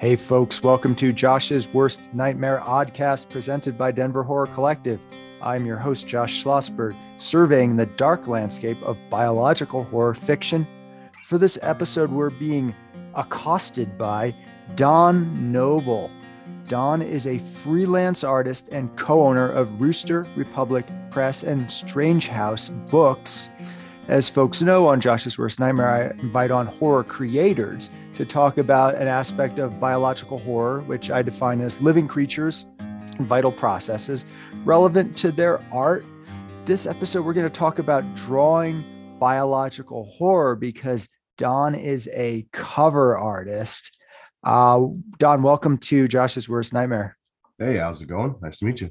Hey, folks, welcome to Josh's Worst Nightmare Oddcast presented by Denver Horror Collective. I'm your host, Josh Schlossberg, surveying the dark landscape of biological horror fiction. For this episode, we're being accosted by Don Noble. Don is a freelance artist and co owner of Rooster Republic Press and Strange House Books. As folks know, on Josh's Worst Nightmare, I invite on horror creators to talk about an aspect of biological horror, which I define as living creatures and vital processes relevant to their art. This episode, we're going to talk about drawing biological horror because Don is a cover artist. Uh, Don, welcome to Josh's Worst Nightmare. Hey, how's it going? Nice to meet you.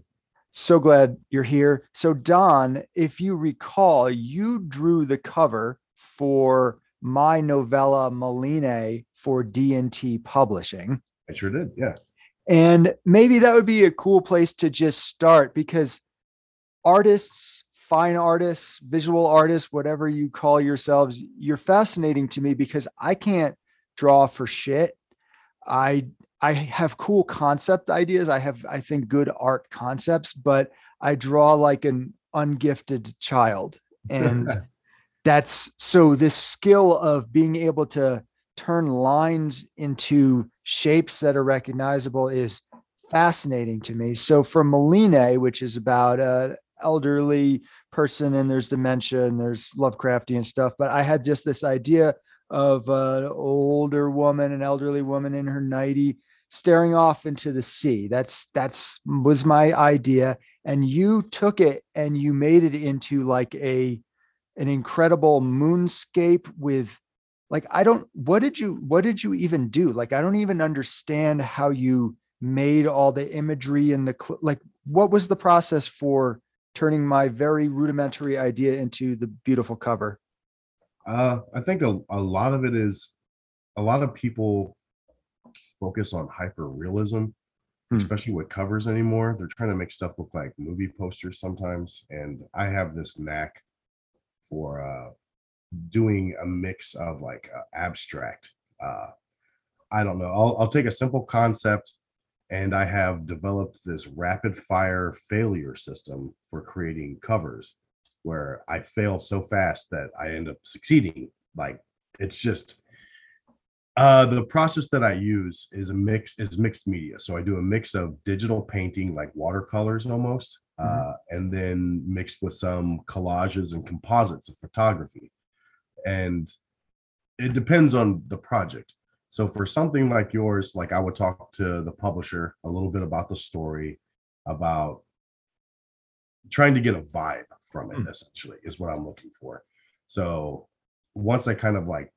So glad you're here. So, Don, if you recall, you drew the cover for my novella Maline for D&T Publishing. I sure did. Yeah. And maybe that would be a cool place to just start because artists, fine artists, visual artists, whatever you call yourselves, you're fascinating to me because I can't draw for shit. I I have cool concept ideas. I have, I think, good art concepts, but I draw like an ungifted child. And that's so this skill of being able to turn lines into shapes that are recognizable is fascinating to me. So from Maline, which is about an elderly person and there's dementia and there's Lovecraftian stuff, but I had just this idea of an older woman, an elderly woman in her 90 staring off into the sea. That's that's was my idea. And you took it and you made it into like a an incredible moonscape with like I don't what did you what did you even do? Like I don't even understand how you made all the imagery and the like what was the process for turning my very rudimentary idea into the beautiful cover? Uh, I think a, a lot of it is a lot of people focus on hyper realism, hmm. especially with covers anymore. They're trying to make stuff look like movie posters sometimes. And I have this knack for uh, doing a mix of like uh, abstract. Uh, I don't know. I'll, I'll take a simple concept and I have developed this rapid fire failure system for creating covers where I fail so fast that I end up succeeding. Like it's just uh, the process that I use is a mix is mixed media. So I do a mix of digital painting, like watercolors almost. Uh, and then mixed with some collages and composites of photography. And it depends on the project. So for something like yours, like I would talk to the publisher a little bit about the story, about trying to get a vibe from it. Mm-hmm. Essentially, is what I'm looking for. So once I kind of like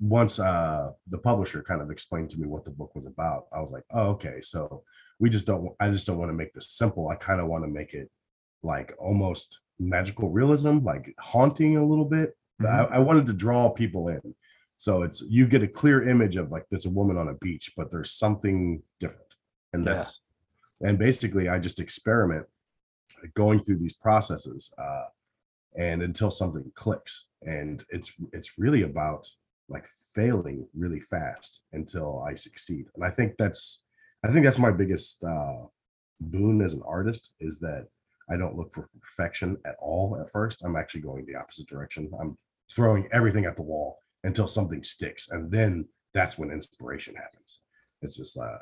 once uh the publisher kind of explained to me what the book was about i was like oh okay so we just don't i just don't want to make this simple i kind of want to make it like almost magical realism like haunting a little bit mm-hmm. I, I, wanted to draw people in so it's you get a clear image of like there's a woman on a beach but there's something different and that's yeah. and basically i just experiment going through these processes uh and until something clicks and it's it's really about like failing really fast until I succeed. And I think that's I think that's my biggest uh, boon as an artist is that I don't look for perfection at all at first. I'm actually going the opposite direction. I'm throwing everything at the wall until something sticks, and then that's when inspiration happens. It's just uh,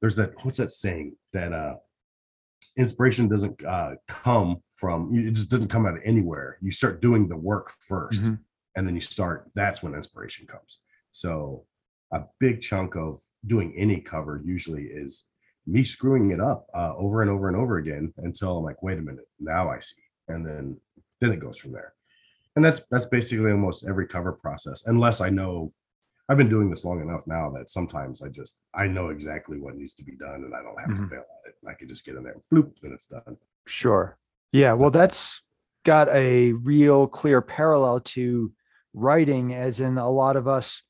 there's that what's that saying that uh, inspiration doesn't uh, come from it just doesn't come out of anywhere. You start doing the work 1st mm-hmm and then you start that's when inspiration comes so a big chunk of doing any cover usually is me screwing it up uh, over and over and over again until i'm like wait a minute now i see. And then then it goes from there. And that's that's basically almost every cover process unless i know i've been doing this long enough now that sometimes i just i know exactly what needs to be done and i don't have mm-hmm. to fail at it. I can just get in there bloop and it's done. Sure. Yeah well that's got a real clear parallel to writing as in a lot of us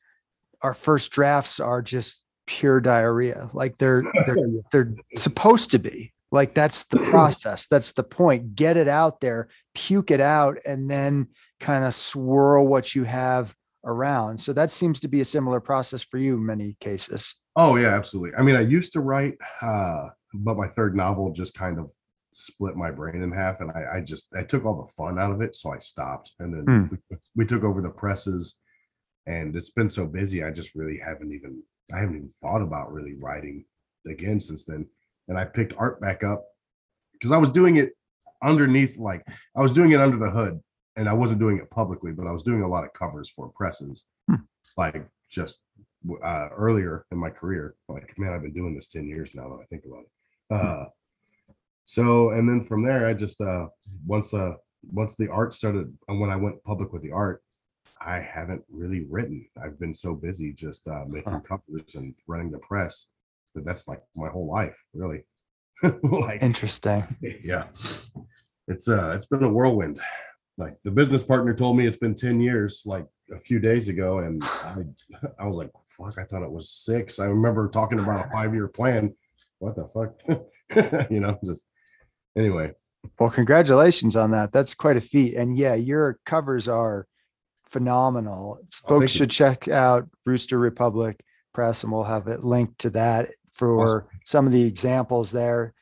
our first drafts are just pure diarrhea like they're they're, they're supposed to be like that's the process that's the point get it out there puke it out and then kind of swirl what you have around so that seems to be a similar process for you in many cases Oh yeah, absolutely. I mean, I used to write, uh, but my third novel just kind of split my brain in half, and I, I just I took all the fun out of it, so I stopped. And then Hmm. we, we took over the presses, and it's been so busy. I just really haven't even I haven't even thought about really writing again since then. And I picked art back up because I was doing it underneath, like I was doing it under the hood, and I wasn't doing it publicly, but I was doing a lot of covers for presses, Hmm. like just uh, earlier in my career. Like, man, I've been doing this 10 years now that I think about it. Uh, so, and then from there, I just, uh, once, uh, once the art started, and when I went public with the art, I haven't really written. I've been so busy just uh, making Huh. covers and running the press that that's like my whole life, really. like, Interesting. yeah, it's uh, it's been a whirlwind. Like the business partner told me it's been 10 years, like a few days ago, and I, I was like, fuck, I thought it was six. I remember talking about a five-year plan. What the fuck? you know, just anyway. Well, congratulations on that. That's quite a feat. And yeah, your covers are phenomenal. Oh, Folks Oh, you. should check out Rooster Republic Press, and we'll have it linked to that for some of the examples there.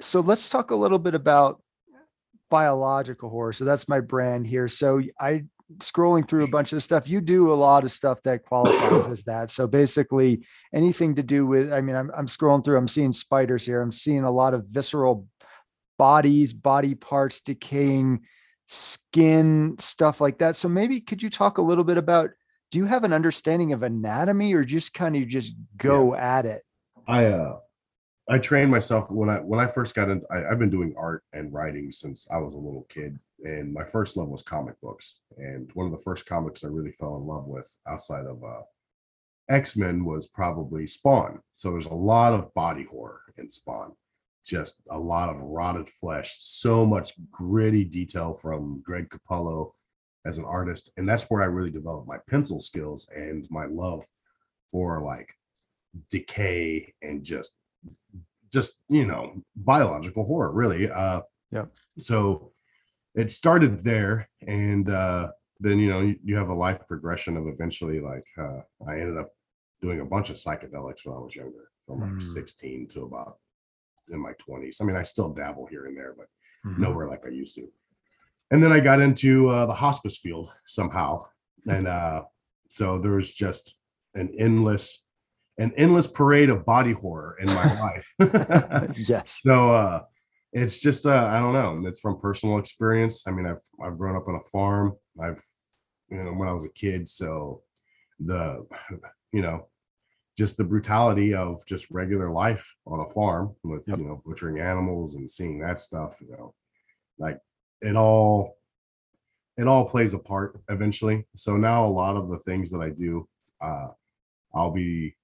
So let's talk a little bit about biological horror. So that's my brand here. So I scrolling through a bunch of stuff. You do a lot of stuff that qualifies as that. So basically anything to do with, I mean, I'm, I'm scrolling through, I'm seeing spiders here. I'm seeing a lot of visceral bodies, body parts decaying, skin, stuff like that. So maybe could you talk a little bit about, do you have an understanding of anatomy or just kind of just go at it? I uh I trained myself when I when I first got into I, I've been doing art and writing since I was a little kid. And my first love was comic books. And one of the first comics I really fell in love with outside of uh X-Men was probably Spawn. So there's a lot of body horror in Spawn. Just a lot of rotted flesh, so much gritty detail from Greg Capullo as an artist. And that's where I really developed my pencil skills and my love for like decay and just just you know biological horror really uh Yep. so it started there and uh then you know you, you have a life progression of eventually like uh i ended up doing a bunch of psychedelics when i was younger from like Mm. 16 to about in my 20s i mean i still dabble here and there but Mhm. nowhere like I used to. And then I got into uh, the hospice field somehow, and uh, so there was just an endless, an endless parade of body horror in my life. yes. so uh, it's just uh, I don't know. It's from personal experience. I mean, I've I've grown up on a farm. I've you know when I was a kid, so the you know just the brutality of just regular life on a farm with Yep. you know butchering animals and seeing that stuff you know like it all it all plays a part eventually so now a lot of the things that i do uh i'll be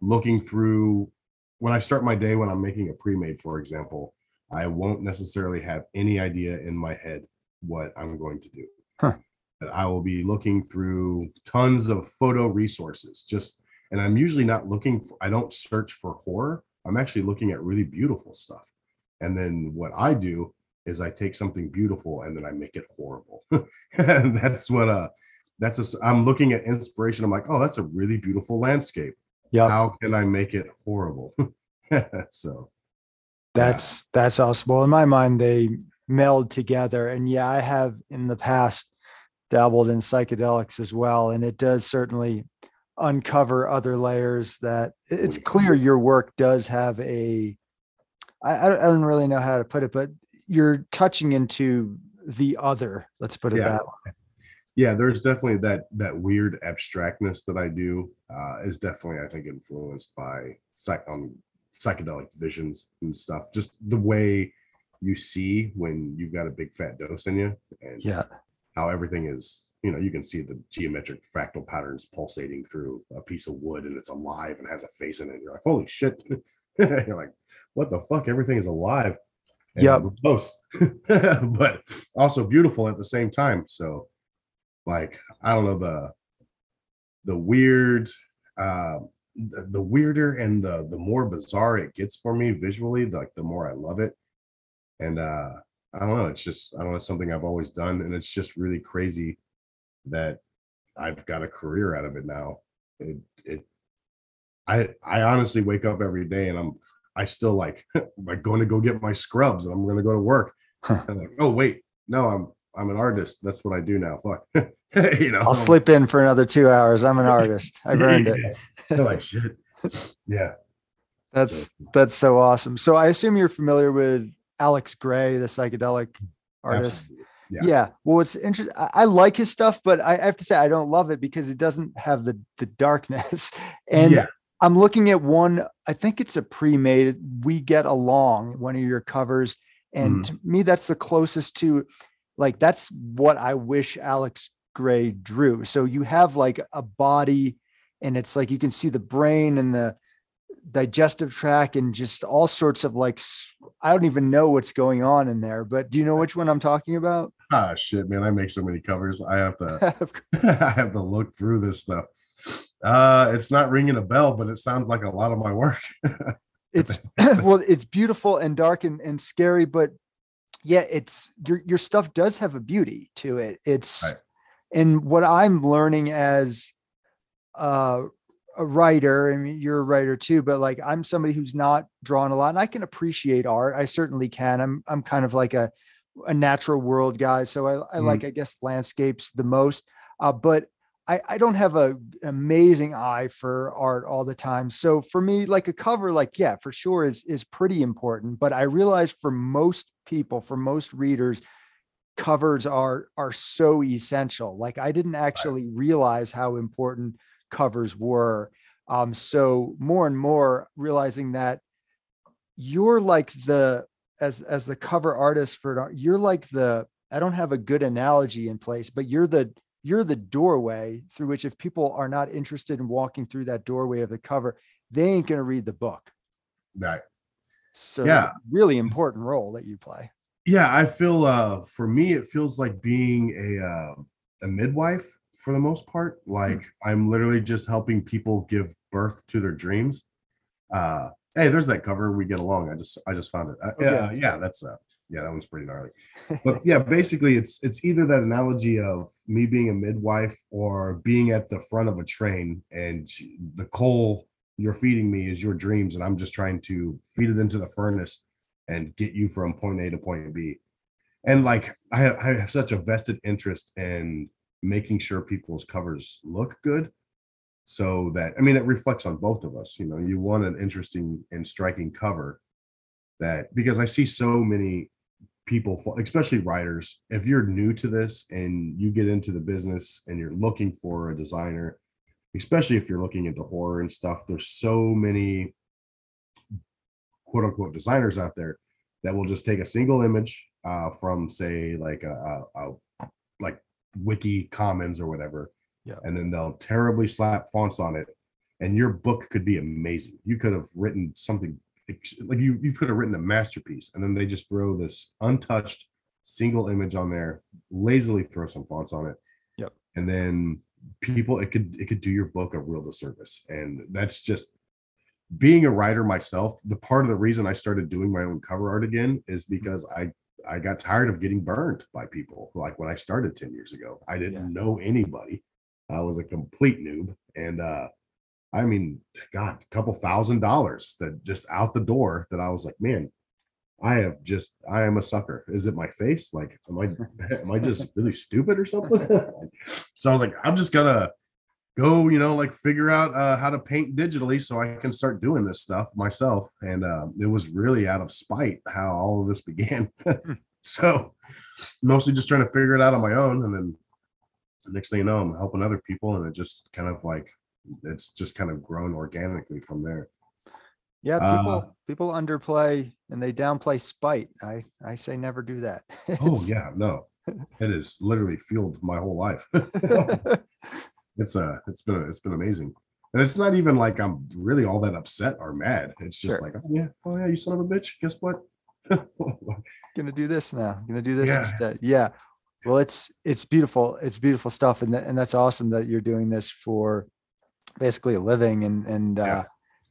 looking through when i start my day when i'm making a pre-made for example i won't necessarily have any idea in my head what i'm going to do Huh. but i will be looking through tons of photo resources just and i'm usually not looking for i don't search for horror i'm actually looking at really beautiful stuff and then what i do is i take something beautiful and then i make it horrible and that's what uh that's a i'm looking at inspiration i'm like oh that's a really beautiful landscape Yeah. how can i make it horrible so That's that's awesome. Well, in my mind, they meld together. And yeah, I have in the past dabbled in psychedelics as well. And it does certainly uncover other layers that it's clear your work does have a I, I don't- really know how to put it, but you're touching into the other. Let's put it Yeah. that way. yeah there's definitely that that weird abstractness that i do uh is definitely i think influenced by psych um, psychedelic visions and stuff just the way you see when you've got a big fat dose in you and Yeah. How everything is you know you can see the geometric fractal patterns pulsating through a piece of wood and it's alive and has a face in it. You're like holy shit. You're like what the fuck? Everything is alive. Yeah close. But also beautiful at the same time. So like i don't know the the weird uh the, the weirder and the the more bizarre it gets for me visually like the more i love it. And uh i don't know it's just i don't know it's something i've always done and it's just really crazy that i've got a career out of it now it it I I honestly wake up every day and I'm I still like like going to go get my scrubs and I'm going to go to work. Huh. And like, oh wait, no, I'm I'm an artist. That's what I do now. Fuck, you know. I'll slip in for another two hours. I'm an artist. I've earned it. Yeah. They're like shit. Yeah. That's So- that's so awesome. So I assume you're familiar with Alex Grey, the psychedelic artist. Yeah. Yeah. Well, it's interesting. I, like his stuff, but I, have to say I don't love it because it doesn't have the the darkness. And Yeah. I'm looking at one. I think it's a pre-made. We get along one of your covers, and Mhm. to me, that's the closest to, like, that's what I wish Alex Grey drew. So you have like a body, and it's like you can see the brain and the digestive tract and just all sorts of like I don't even know what's going on in there. But do you know which one I'm talking about? Ah shit, man. I make so many covers. I have to I have to look through this stuff. Uh it's not ringing a bell, but it sounds like a lot of my work. it's well it's beautiful and dark and, and scary but yeah it's your your stuff does have a beauty to it it's Right. and what i'm learning as uh, a writer i mean you're a writer too but like i'm somebody who's not drawn a lot and i can appreciate art i certainly can i'm i'm kind of like a a natural world guy so i, I Mhm. like i guess landscapes the most uh, but I, I don't have a amazing eye for art all the time. So for me, like a cover, like yeah, for sure is is pretty important. But I realize for most people, for most readers, covers are are so essential. Like I didn't actually realize how important covers were. Um, so more and more realizing that you're like the as as the cover artist for you're like the I don't have a good analogy in place, but you're the you're the doorway through which if people are not interested in walking through that doorway of the cover, they ain't gonna read the book. Right. So Yeah. really important role that you play. Yeah, I feel uh for me it feels like being a uh, a midwife for the most part. Like I'm literally just helping people give birth to their dreams. Uh hey, there's that cover we get along. I just I just found it. Uh, Oh, yeah, yeah, that's uh yeah, that one's pretty gnarly. But yeah, basically it's it's either that analogy of me being a midwife or being at the front of a train and the coal you're feeding me is your dreams and I'm just trying to feed it into the furnace and get you from point A to point B. And like I have, I have such a vested interest in making sure people's covers look good so that I mean it reflects on both of us. You know, you want an interesting and striking cover that because I see so many people, especially writers, if you're new to this and you get into the business and you're looking for a designer, especially if you're looking into horror and stuff, there's so many quote unquote designers out there that will just take a single image uh, from say like a, a, a like wiki commons or whatever Yeah. and then they'll terribly slap fonts on it and your book could be amazing you could have written something like you you could have written a masterpiece and then they just throw this untouched single image on there lazily throw some fonts on it Yep. and then people it could it could do your book a real disservice and that's just being a writer myself the part of the reason i started doing my own cover art again is because i i got tired of getting burned by people like when i started 10 years ago. I didn't Yeah. know anybody. I was a complete noob and uh i mean god a couple thousand dollars that just out the door that i was like man i have just i am a sucker. Is it my face? Like am i am i just really stupid or something? So i was like i'm just gonna go you know like figure out uh, how to paint digitally so i can start doing this stuff myself. And uh, it was really out of spite how all of this began. So mostly just trying to figure it out on my own. And then next thing you know i'm helping other people and it just kind of like it's just kind of grown organically from there. Yeah, Uh, people people underplay and they downplay spite. I I say never do that. oh yeah no. It has literally fueled my whole life it's uh it's been it's been amazing and it's not even like i'm really all that upset or mad it's just Sure. like oh yeah oh yeah you son of a bitch guess what gonna do this now. Gonna do this Yeah. instead. Yeah. Well, it's it's beautiful. It's beautiful stuff, and that, and that's awesome that you're doing this for basically a living, and and Yeah. uh,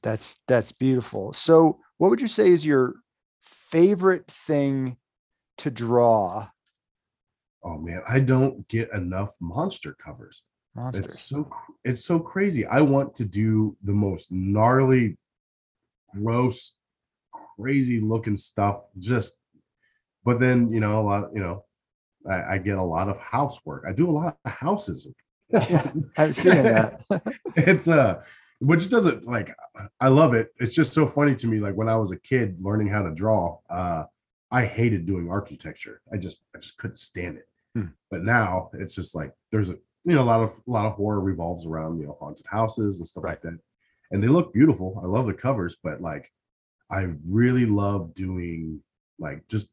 that's that's beautiful. So, what would you say is your favorite thing to draw? oh man i don't get enough monster covers monsters. It's so it's so crazy. I want to do the most gnarly, gross, crazy looking stuff. Just, but then you know a lot. You know, I, I get a lot of housework. I do a lot of houses. I'm seeing that. it's uh which doesn't like I love it. It's just so funny to me. Like when I was a kid learning how to draw, uh, I hated doing architecture. I just I just couldn't stand it. Hmm. But now it's just like there's a you know a lot of a lot of horror revolves around you know haunted houses and stuff like that, and they look beautiful. I love the covers, but like I really love doing like just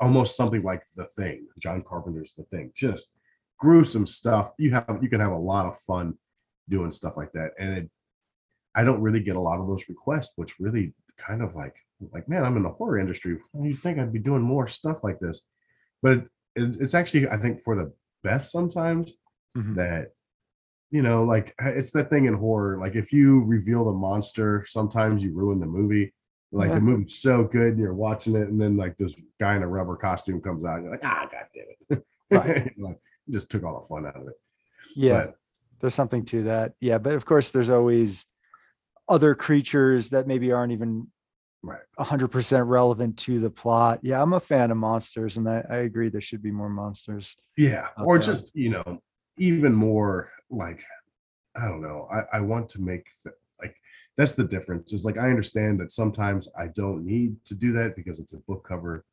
almost something like the thing, John Carpenter's The Thing, just gruesome stuff. You have you can have a lot of fun doing stuff like that, and it, I don't really get a lot of those requests, which really kind of like like man, I'm in the horror industry. You think I'd be doing more stuff like this, but it, it's actually I think for the best sometimes Mhm. that you know like it's that thing in horror like if you reveal the monster sometimes you ruin the movie like Yeah. the movie's so good and you're watching it and then like this guy in a rubber costume comes out and you're like ah god damn it Right. like just took all the fun out of it Yeah, But, there's something to that. Yeah, but of course, there's always other creatures that maybe aren't even right 100% relevant to the plot. Yeah, I'm a fan of monsters, and I, I agree there should be more monsters. yeah or there. just you know even more like i don't know i, I want to make th- like that's the difference is like i understand that sometimes i don't need to do that because it's a book cover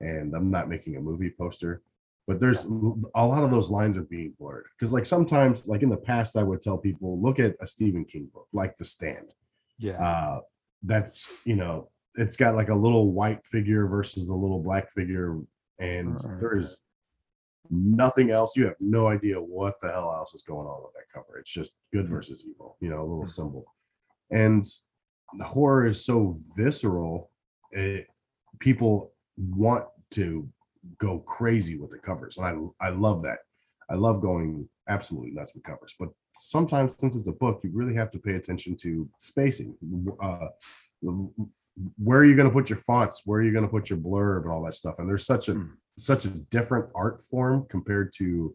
and i'm not making a movie poster but there's a lot of those lines are being blurred because like sometimes like in the past i would tell people look at a stephen king book like the stand Yeah, uh that's you know it's got like a little white figure versus a little black figure and Uh-uh. there's nothing else. You have no idea what the hell else is going on with that cover. It's just good versus evil you know a little Mhm. symbol. And the horror is so visceral it people want to go crazy with the covers and i i love that. I love going absolutely nuts with covers but sometimes since it's a book you really have to pay attention to spacing. Uh where are you going to put your fonts? Where are you going to put your blurb and all that stuff? And there's such a Mm. Such a different art form compared to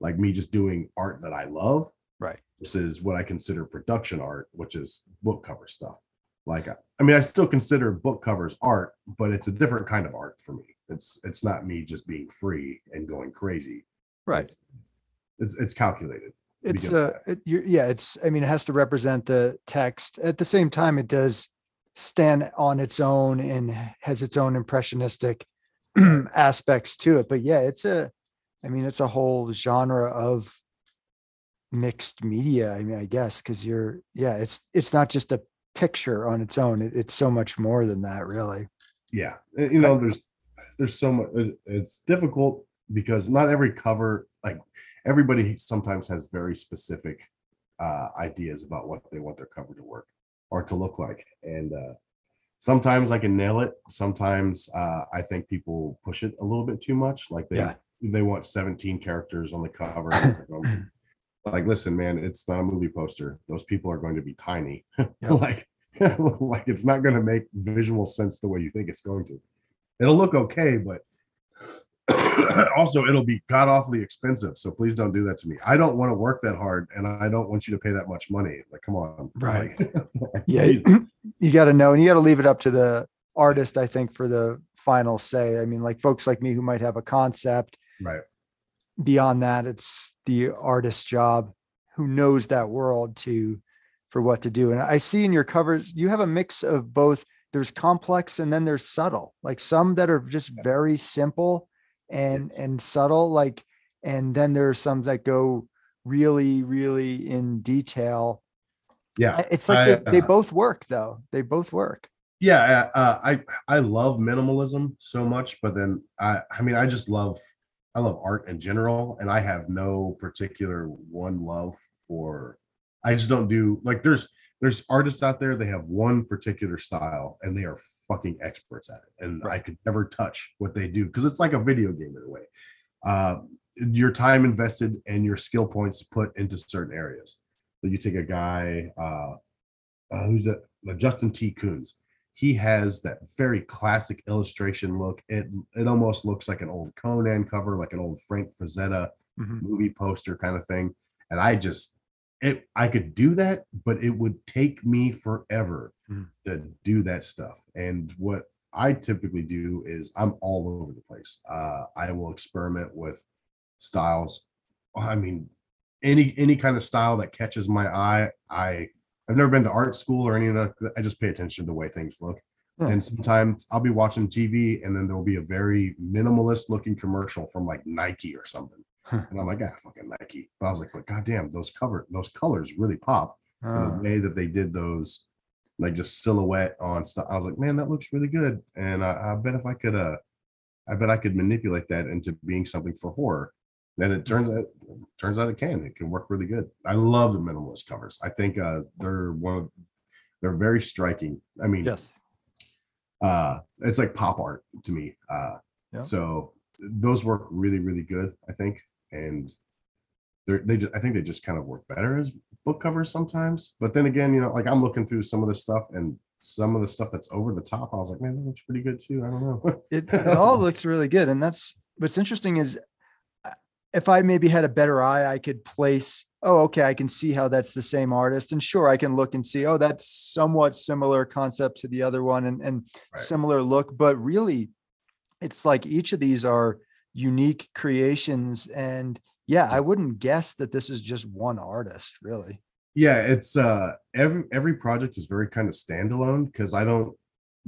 like me just doing art that i love right. versus what i consider production art which is book cover stuff like I- i mean i still consider book covers art but it's a different kind of art for me it's it's not me just being free and going crazy Right. it's it's, it's calculated It's uh, it, yeah, it's. I mean, it has to represent the text. At the same time, it does stand on its own and has its own impressionistic aspects to it. But yeah, it's a. I mean, it's a whole genre of mixed media. I mean, I guess because you're yeah, it's it's not just a picture on its own. It, it's so much more than that, really. yeah uh, you know there's there's so much it's difficult because not every cover like everybody sometimes has very specific uh ideas about what they want their cover to work or to look like and uh sometimes i can nail it. Sometimes uh i think people push it a little bit too much like they Yeah. they want 17 characters on the cover. Um, like listen man it's not a movie poster. Those people are going to be tiny. Like like it's not going to make visual sense the way you think it's going to. It'll look okay but also it'll be god awfully expensive so please don't do that to me i don't want to work that hard and i don't want you to pay that much money like come on Right. Yeah, please. you got to know, and you got to leave it up to the artist. I think for the final say. I mean, like folks like me who might have a concept. right beyond that it's the artist's job who knows that world to for what to do and i see in your covers you have a mix of both there's complex and then there's subtle like some that are just very simple and Yes. and subtle like and then there are some that go really really in detail. Yeah. It's like I, they, they uh, both work though. They both work. Yeah uh, i i love minimalism so much but then i i mean i just love i love art in general and i have no particular one love for i just don't do like there's there's artists out there they have one particular style and they are fucking experts at it and i could never touch what they do because it's like a video game in a way uh your time invested and your skill points put into certain areas so you take a guy uh, uh who's uh, justin t coons he has that very classic illustration look. It it almost looks like an old Conan cover, like an old Frank Frazetta Mhm. movie poster kind of thing. and I just it I could do that, but it would take me forever Mm. to do that stuff. And what I typically do is I'm all over the place. Uh, I will experiment with styles. I mean, any any kind of style that catches my eye. I I've never been to art school or any of that. I just pay attention to the way things look. And sometimes I'll be watching TV and then there'll be a very minimalist looking commercial from like Nike or something. Huh. And I'm like, ah, fucking Nike. But I was like, but goddamn, those cover those colors really pop. And the way that they did those, like just silhouette on stuff. I was like, man, that looks really good. And I, I bet if I could, uh, I bet I could manipulate that into being something for horror. And it turns out, turns out it can. It can work really good. I love the minimalist covers. I think uh, they're one of, they're very striking. I mean, yes. uh it's like pop art to me uh Yeah. so those work really really good i think and they're they just i think they just kind of work better as book covers sometimes but then again you know like i'm looking through some of the stuff and some of the stuff that's over the top i was like man that looks pretty good too i don't know it, it all looks really good and that's what's interesting is uh, if i maybe had a better eye i could place oh okay i can see how that's the same artist and sure i can look and see oh that's somewhat similar concept to the other one and, and Right. similar look but really it's like each of these are unique creations and yeah i wouldn't guess that this is just one artist really. Yeah it's uh every every project is very kind of standalone because i don't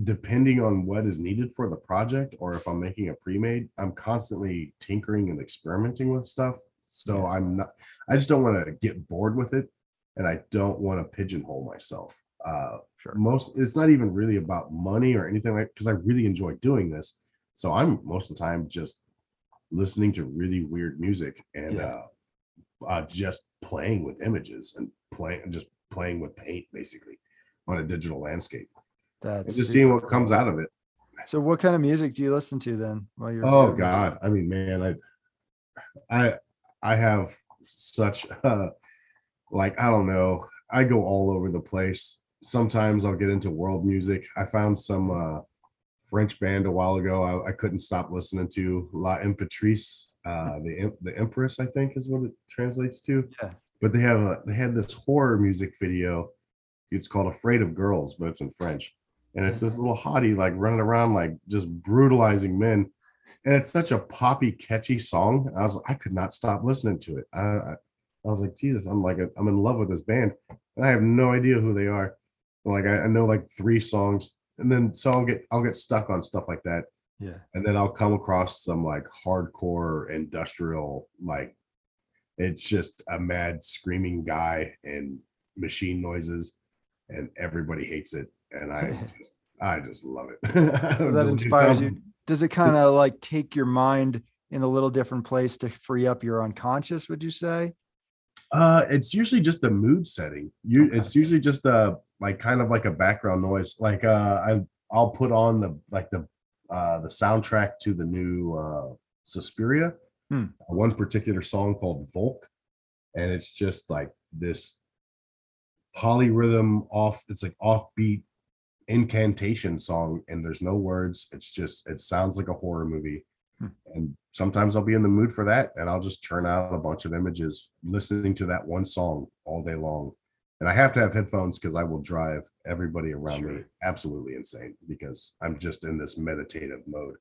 depending on what is needed for the project or if i'm making a pre-made i'm constantly tinkering and experimenting with stuff so Yeah. i'm not i just don't want to get bored with it and i don't want to pigeonhole myself. Uh sure. most it's not even really about money or anything like because i really enjoy doing this so i'm most of the time just listening to really weird music and Yeah. uh, uh just playing with images and playing just playing with paint basically on a digital landscape. That's and just seeing what comes out of it. So what kind of music do you listen to then while you're oh doing this? god. I mean man i i i have such uh like i don't know. I go all over the place. Sometimes i'll get into world music. I found some uh french band a while ago i, I couldn't stop listening to la imperatrice uh the the empress i think is what it translates to. Yeah. but they have a they had this horror music video. It's called afraid of girls but it's in french. And it's this little hottie like running around like just brutalizing men. And it's such a poppy catchy song. I was i could not stop listening to it. I i, I was like jesus i'm like i'm in love with this band. And i have no idea who they are. Like I, I know like three songs and then so i'll get i'll get stuck on stuff like that. Yeah. And then i'll come across some like hardcore industrial like it's just a mad screaming guy and machine noises and everybody hates it and i just i just love it. So that inspires you? Does it kind of like take your mind in a little different place to free up your unconscious would you say? Uh, it's usually just a mood setting. You, Okay. it's usually just a like kind of like a background noise. Like uh, I I'll put on the like the uh the soundtrack to the new uh Suspiria. Hmm. One particular song called Volk, and it's just like this polyrhythm off. It's like offbeat incantation song, and there's no words. It's just it sounds like a horror movie and sometimes I'll be in the mood for that, and I'll just churn out a bunch of images listening to that one song all day long. And I have to have headphones because I will drive everybody around me absolutely insane because I'm just in this meditative mode.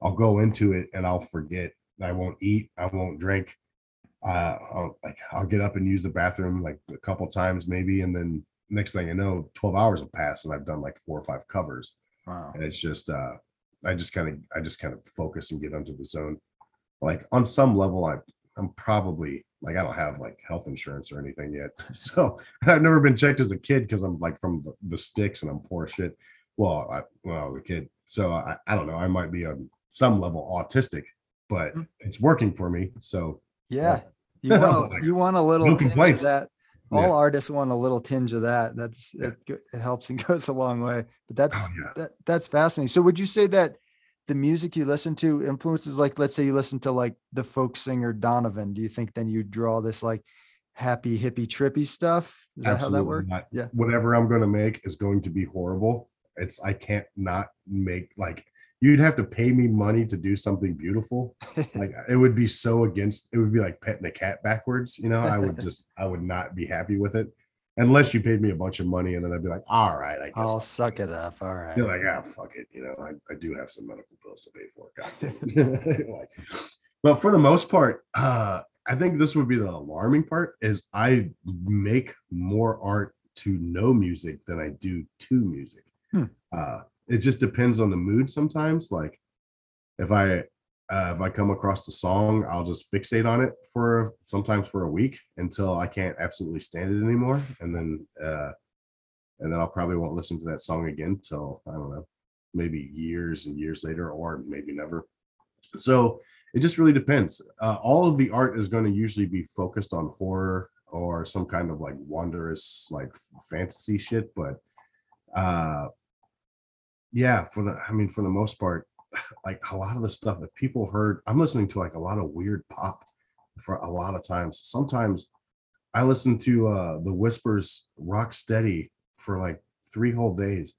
I'll go into it and I'll forget. I won't eat. I won't drink. Uh, I'll, like I'll get up and use the bathroom like a couple times maybe, and then next thing you know, 12 hours will pass and I've done like four or five covers wow and it's just uh i just kind of i just kind of focus and get into the zone like on some level i i'm probably like i don't have like health insurance or anything yet. So i've never been checked as a kid because i'm like from the, the sticks and i'm poor shit. Well i when i was a kid. So i, I don't know. I might be on some level autistic but Mm. it's working for me. So yeah. you want Like, a, you want a little no tinge of that. Yeah. all artists want a little tinge of that. That's Yeah. it, it helps and goes a long way. But that's oh yeah. that that's fascinating. So would you say that the music you listen to influences like let's say you listen to like the folk singer donovan do you think then you draw this like happy hippie trippy stuff is that how that works not. Yeah. Whatever I'm going to make is going to be horrible. It's I can't not make like you'd have to pay me money to do something beautiful. like it would be so against it would be like petting a cat backwards, you know. I would just I would not be happy with it unless you paid me a bunch of money and then I'd be like, all right, I guess I'll suck it up. All right. you're like, ah, fuck it. You know, I, I do have some medical bills to pay for. God damn it. like, but for the most part, uh, I think this would be the alarming part is I make more art to no music than I do to music. Hmm. Uh, it just depends on the mood sometimes. Like if I uh, if I come across the song, I'll just fixate on it for sometimes for a week until I can't absolutely stand it anymore, and then uh, and then I'll probably won't listen to that song again till I don't know, maybe years and years later, or maybe never. So it just really depends. Uh, all of the art is going to usually be focused on horror or some kind of like wondrous like fantasy shit, but uh yeah, for the I mean for the most part, like a lot of the stuff if people heard I'm listening to like a lot of weird pop for a lot of times. Sometimes I listen to uh the Whispers Rock Steady for like three whole days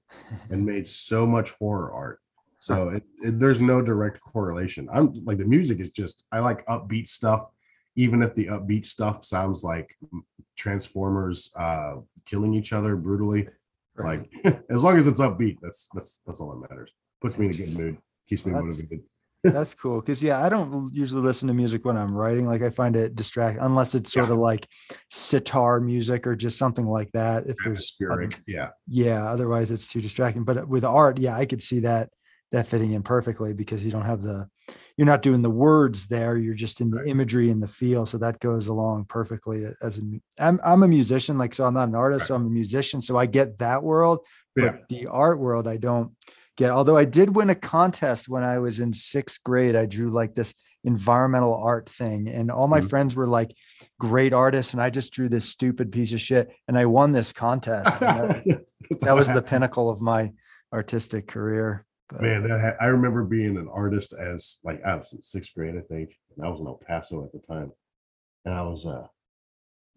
and made so much horror art. So it, it, there's no direct correlation. I'm like the music is just I like upbeat stuff, even if the upbeat stuff sounds like Transformers uh killing each other brutally. Right. Like as long as it's upbeat, that's that's that's all that matters. Puts me in a good mood, keeps me Well, motivated. That's cool. Cause yeah, I don't usually listen to music when I'm writing. Like I find it distract unless it's sort of like sitar music or just something like that. If there's Atmospheric, yeah. yeah, otherwise it's too distracting. But with art, yeah, I could see that that fitting in perfectly because you don't have the you're not doing the words there. You're just in the Right. imagery and the feel. So that goes along perfectly as a I'm I'm a musician, like so I'm not an artist, Right. so I'm a musician. So I get that world, Yeah. but the art world I don't get. Although I did win a contest when I was in sixth grade. I drew like this environmental art thing, and all my Mhm. friends were like great artists, and I just drew this stupid piece of shit, and I won this contest. that, that was the pinnacle of my artistic career. But Man, that ha- I remember being an artist as like I was in sixth grade, I think, and I was in El Paso at the time, and I was uh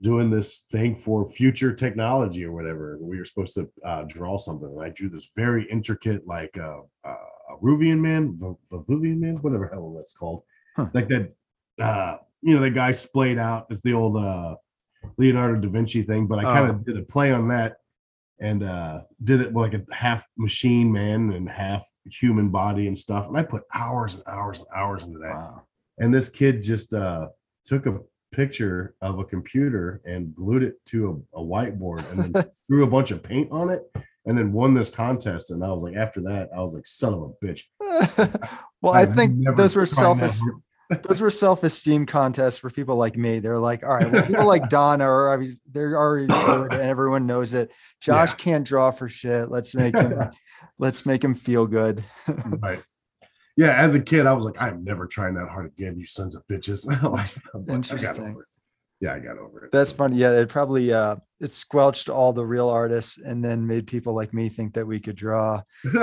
doing this thing for future technology or whatever. We were supposed to uh, draw something, and I drew this very intricate, like uh, uh, Ruvian man, V- Vavuvian man, whatever the hell that's called, Huh. like that. Uh, you know, the guy splayed out. It's the old uh, Leonardo da Vinci thing, but I kind Oh. of did a play on that and uh did it like a half machine man and half human body and stuff and i put hours and hours and hours into that wow. and this kid just uh took a picture of a computer and glued it to a, a whiteboard and then threw a bunch of paint on it and then won this contest and i was like after that i was like son of a bitch well, I I've think those were self those were self esteem contests for people like me. They're like, all right, well, people like Donna are obvious- they're already good and everyone knows it. Josh Yeah. can't draw for shit. Let's make him let's make him feel good. right yeah as a kid i was like i'm never trying that hard again you sons of bitches Like, but I Interesting. yeah i got over it That's funny. Yeah, it probably uh it squelched all the real artists and then made people like me think that we could draw.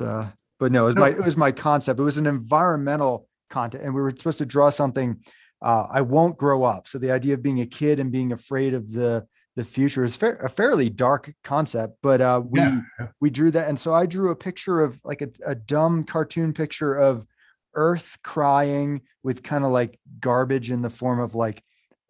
Uh but no, it was my it was my concept. It was an environmental content and we were supposed to draw something uh I won't grow up. So the idea of being a kid and being afraid of the the future is fair, a fairly dark concept, but uh we yeah we drew that and so I drew a picture of like a, a dumb cartoon picture of earth crying with kind of like garbage in the form of like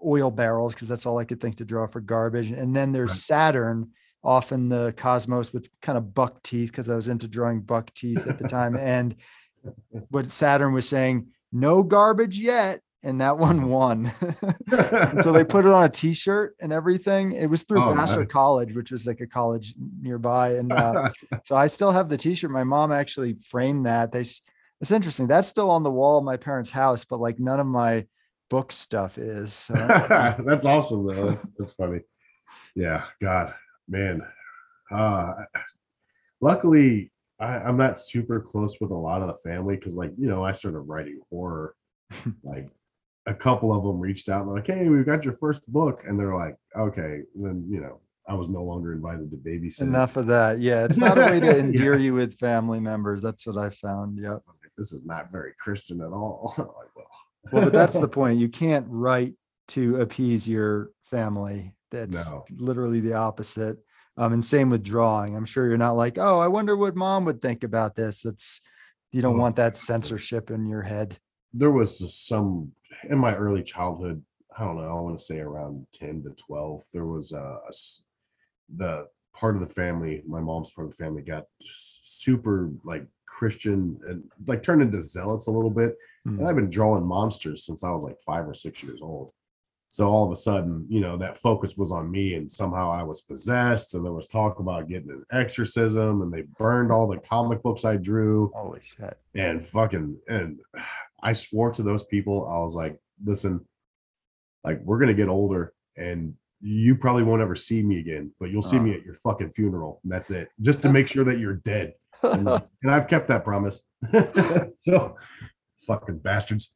oil barrels because that's all I could think to draw for garbage. And then there's Right. Saturn off in the cosmos with kind of buck teeth because I was into drawing buck teeth at the time. And what Saturn was saying, no garbage yet. And that one won. So they put it on a t-shirt and everything. It was through Oh, Vassar. College, which was like a college nearby. And uh, so I still have the t-shirt. My mom actually framed that. They, it's interesting. That's still on the wall of my parents' house, but like none of my book stuff is. So that's awesome though. That's, that's funny. Yeah, God, man. Uh luckily I, I'm not super close with a lot of the family because like, you know, I started writing horror. like a couple of them reached out and like, Hey, we've got your first book. And they're like, okay. And then, you know, I was no longer invited to babysit. enough of that. Yeah, it's not a way to Yeah. endear you with family members. That's what I found. Yep. This is not very Christian at all. like, well, Well, but that's the point. You can't write to appease your family. That's No. literally the opposite. Um, and same with drawing. I'm sure you're not like, oh, I wonder what mom would think about this. That's You don't Oh, want that censorship in your head. There was some in my early childhood i don't know i want to say around 10 to 12 there was a, a the part of the family my mom's part of the family got super like christian and like turned into zealots a little bit Hmm. and i've been drawing monsters since i was like five or six years old so all of a sudden you know that focus was on me and somehow i was possessed and there was talk about getting an exorcism and they burned all the comic books i drew Holy shit. and fucking and I swore to those people, I was like, listen, like we're gonna get older and you probably won't ever see me again, but you'll see me Uh. at your fucking funeral. And that's it. Just to make sure that you're dead. And, and I've kept that promise. so fucking bastards.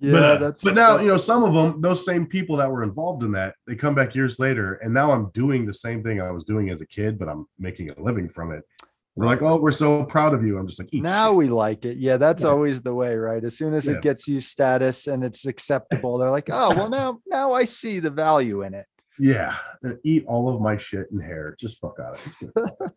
yeah, but, uh, that's but now you know some of them, those same people that were involved in that, they come back years later, and now I'm doing the same thing I was doing as a kid, but I'm making a living from it. They're like, "Oh, we're so proud of you." I'm just like, "Eat now shit." we like it. Yeah, that's Yeah. always the way, right? As soon as Yeah. it gets you status and it's acceptable, they're like, oh well now now I see the value in it. Yeah, uh, eat all of my shit and hair. Just fuck out of it.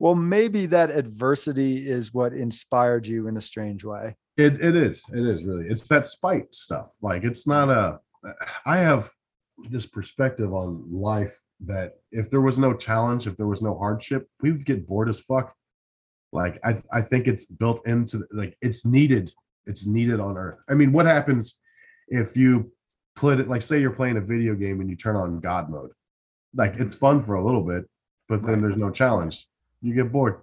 Well, maybe that adversity is what inspired you in a strange way. It it is. It is really. It's that spite stuff. Like it's not a. I have this perspective on life that if there was no challenge, if there was no hardship, we would get bored as fuck. Like I I think it's built into like it's needed. It's needed on Earth. I mean, what happens if you put it like say you're playing a video game and you turn on God mode? Like it's fun for a little bit, but then there's no challenge. You get bored.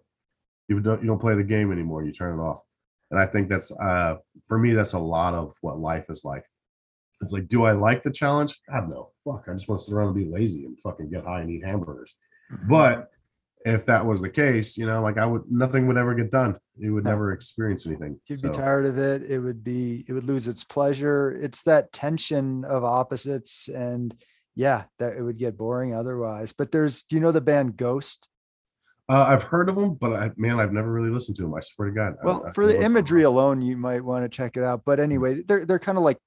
You don't you don't play the game anymore. You turn it off. And I think that's uh for me, that's a lot of what life is like. It's like, do I like the challenge? God no. Fuck. I just want to sit around and be lazy and fucking get high and eat hamburgers. But if that was the case, you know, like I would nothing would ever get done. You would No. never experience anything. you'd So, be tired of it. It would be, it would lose its pleasure. It's that tension of opposites. And yeah, that it would get boring otherwise. But there's, do you know the band Ghost? uh, I've heard of them, but I man, I've never really listened to them. I swear to God. Well, I for the imagery alone, you might want to check it out. But anyway, they're they're kind of like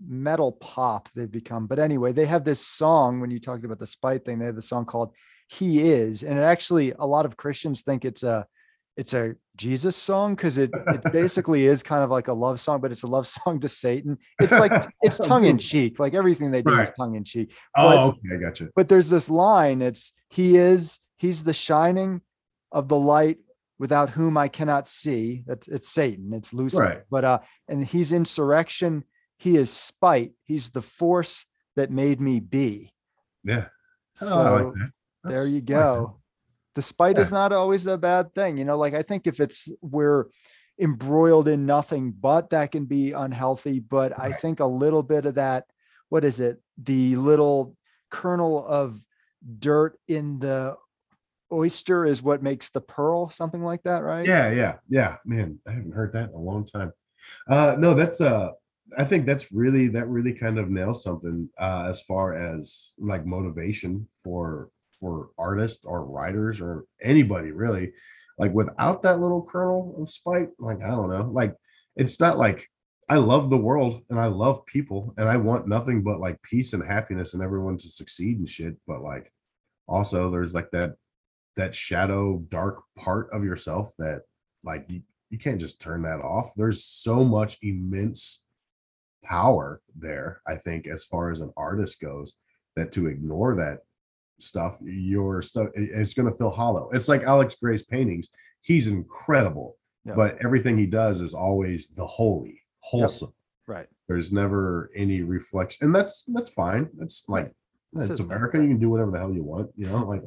metal pop they've become. But anyway, they have this song when you talked about the spite thing, they have the song called He Is. And it actually a lot of Christians think it's a it's a Jesus song because it it basically is kind of like a love song, but it's a love song to Satan. It's like it's tongue in cheek, like everything they do is tongue in cheek. Oh, okay, I got you. But there's this line, it's he is, he's the shining of the light without whom I cannot see. That's it's Satan, it's Lucifer. Right. But uh, and he's insurrection, he is spite, he's the force that made me be. Yeah. So Oh, I like that. There you go. The spite is not always a bad thing. You know, like I think if it's we're embroiled in nothing but that can be unhealthy. But I think a little bit of that, what is it? The little kernel of dirt in the oyster is what makes the pearl, something like that, right? Yeah, yeah, yeah. Man, I haven't heard that in a long time. Uh no, that's uh I think that's really that really kind of nails something uh as far as like motivation for for artists or writers or anybody really. Like without that little kernel of spite, like I don't know, like it's not like I love the world and I love people and I want nothing but like peace and happiness and everyone to succeed and shit. But like also there's like that that shadow dark part of yourself that like you, you can't just turn that off there's so much immense power there i think as far as an artist goes that to ignore that stuff your stuff it's going to feel hollow it's like alex grey's paintings he's incredible Yeah. but everything he does is always the holy wholesome Right. there's never any reflection and that's that's fine that's like That's it's thing. america you can do whatever the hell you want you know like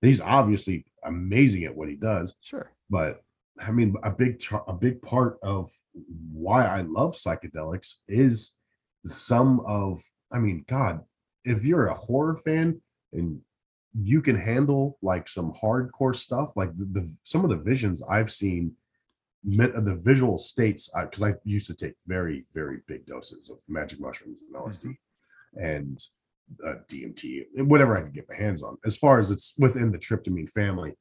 he's obviously amazing at what he does Sure. but i mean a big a big part of why i love psychedelics is some of i mean god if you're a horror fan and you can handle like some hardcore stuff like the, the some of the visions i've seen the visual states because I, used to take very very big doses of magic mushrooms and lsd and uh, DMT, and whatever I could get my hands on. As far as it's within the tryptamine family,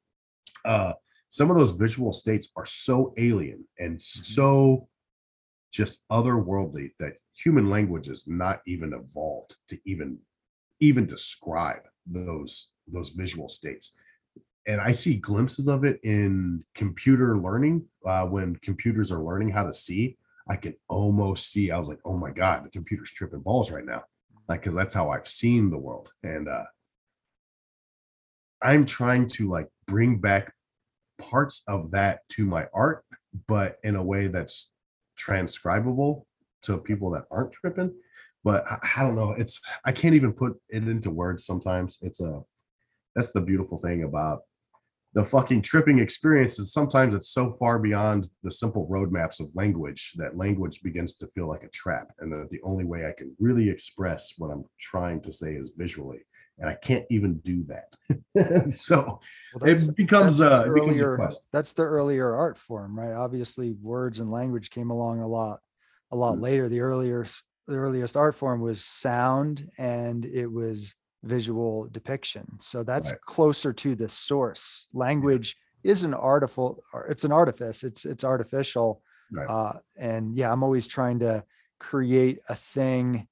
uh, some of those visual states are so alien and so just otherworldly that human language is not even evolved to even even describe those those visual states. and I see glimpses of it in computer learning uh, when computers are learning how to see. I can almost see. I was like, "Oh my god, the computer's tripping balls right now," like because that's how I've seen the world, and uh, I'm trying to like bring back parts of that to my art, but in a way that's transcribable to people that aren't tripping. But I, I don't know. It's I can't even put it into words sometimes. It's a that's the beautiful thing about the fucking tripping experience is sometimes it's so far beyond the simple roadmaps of language that language begins to feel like a trap and that the only way i can really express what i'm trying to say is visually and i can't even do that so Well, it becomes that's uh the it becomes a earlier- quest That's the earlier art form, right? Obviously, words and language came along a lot, a lot Mm. later. The earlier, the earliest art form was sound and it was visual depiction. So that's Right. closer to the source. Language is an artificial, it's an artifice. It's it's artificial. Right. Uh, and yeah, I'm always trying to create a thing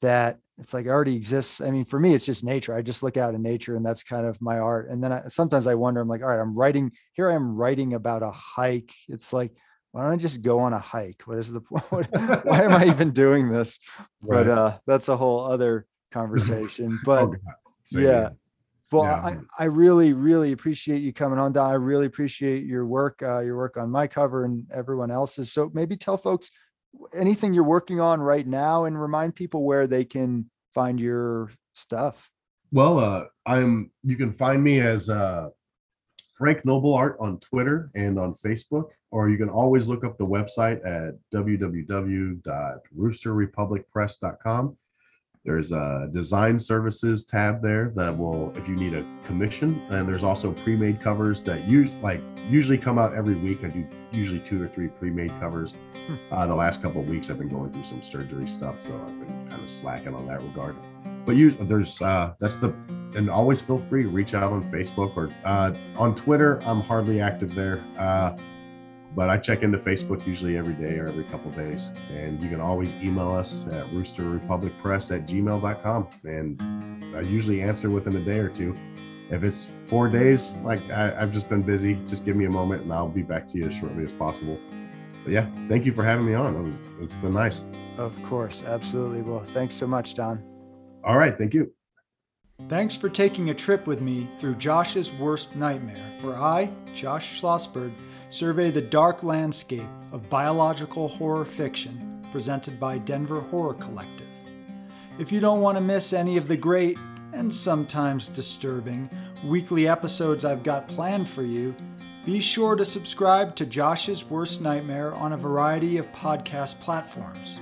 that it's like already exists. I mean, for me, it's just nature. I just look out in nature and that's kind of my art. And then I, sometimes I wonder, I'm like, all right, I'm writing here. I am writing about a hike. It's like, why don't I just go on a hike? What is the point? why am I even doing this? But uh, that's a whole other conversation. Oh, But God. Yeah. well, Yeah, I. I really, really appreciate you coming on, Don. I really appreciate your work, uh, your work on my cover and everyone else's. So maybe tell folks anything you're working on right now and remind people where they can find your stuff. Well, uh, I'm. You can find me as uh, Frank Noble Art on Twitter and on Facebook, or you can always look up the website at www.roosterrepublicpress.com. There's a design services tab there that will, if you need a commission, and there's also pre-made covers that use like usually come out every week. I do usually two or three pre-made covers. Hmm. Uh, the last couple of weeks, I've been going through some surgery stuff, so I've been kind of slacking on that regard. But you, there's uh, that's the and always feel free to reach out on Facebook or uh, on Twitter. I'm hardly active there, uh, but I check into Facebook usually every day or every couple days. And you can always email us at roosterrepublicpress at gmail.com. And I usually answer within a day or two. If it's four days, like I, I've just been busy, just give me a moment and I'll be back to you as shortly as possible. But yeah, thank you for having me on. It was, it's been nice. Of course. Absolutely. Well, thanks so much, Don. All right. Thank you. Thanks for taking a trip with me through Josh's Worst Nightmare, where I, Josh Schlossberg, survey the dark landscape of biological horror fiction presented by Denver Horror Collective. If you don't want to miss any of the great and sometimes disturbing weekly episodes I've got planned for you, be sure to subscribe to Josh's Worst Nightmare on a variety of podcast platforms.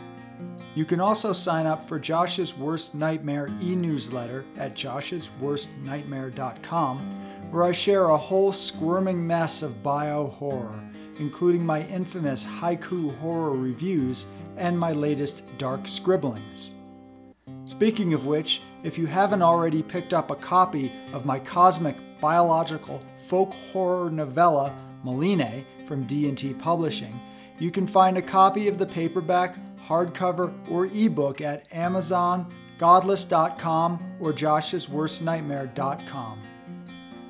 You can also sign up for Josh's Worst Nightmare e newsletter at josh'sworstnightmare.com, where I share a whole squirming mess of bio horror, including my infamous haiku horror reviews and my latest dark scribblings. Speaking of which, if you haven't already picked up a copy of my cosmic biological folk horror novella Maline from D&T Publishing, you can find a copy of the paperback, hardcover, or ebook at Amazon, godless.com, or josh'sworstnightmare.com.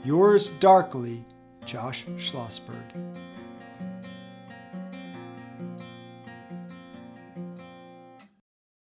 Yours darkly, Josh Schlossberg.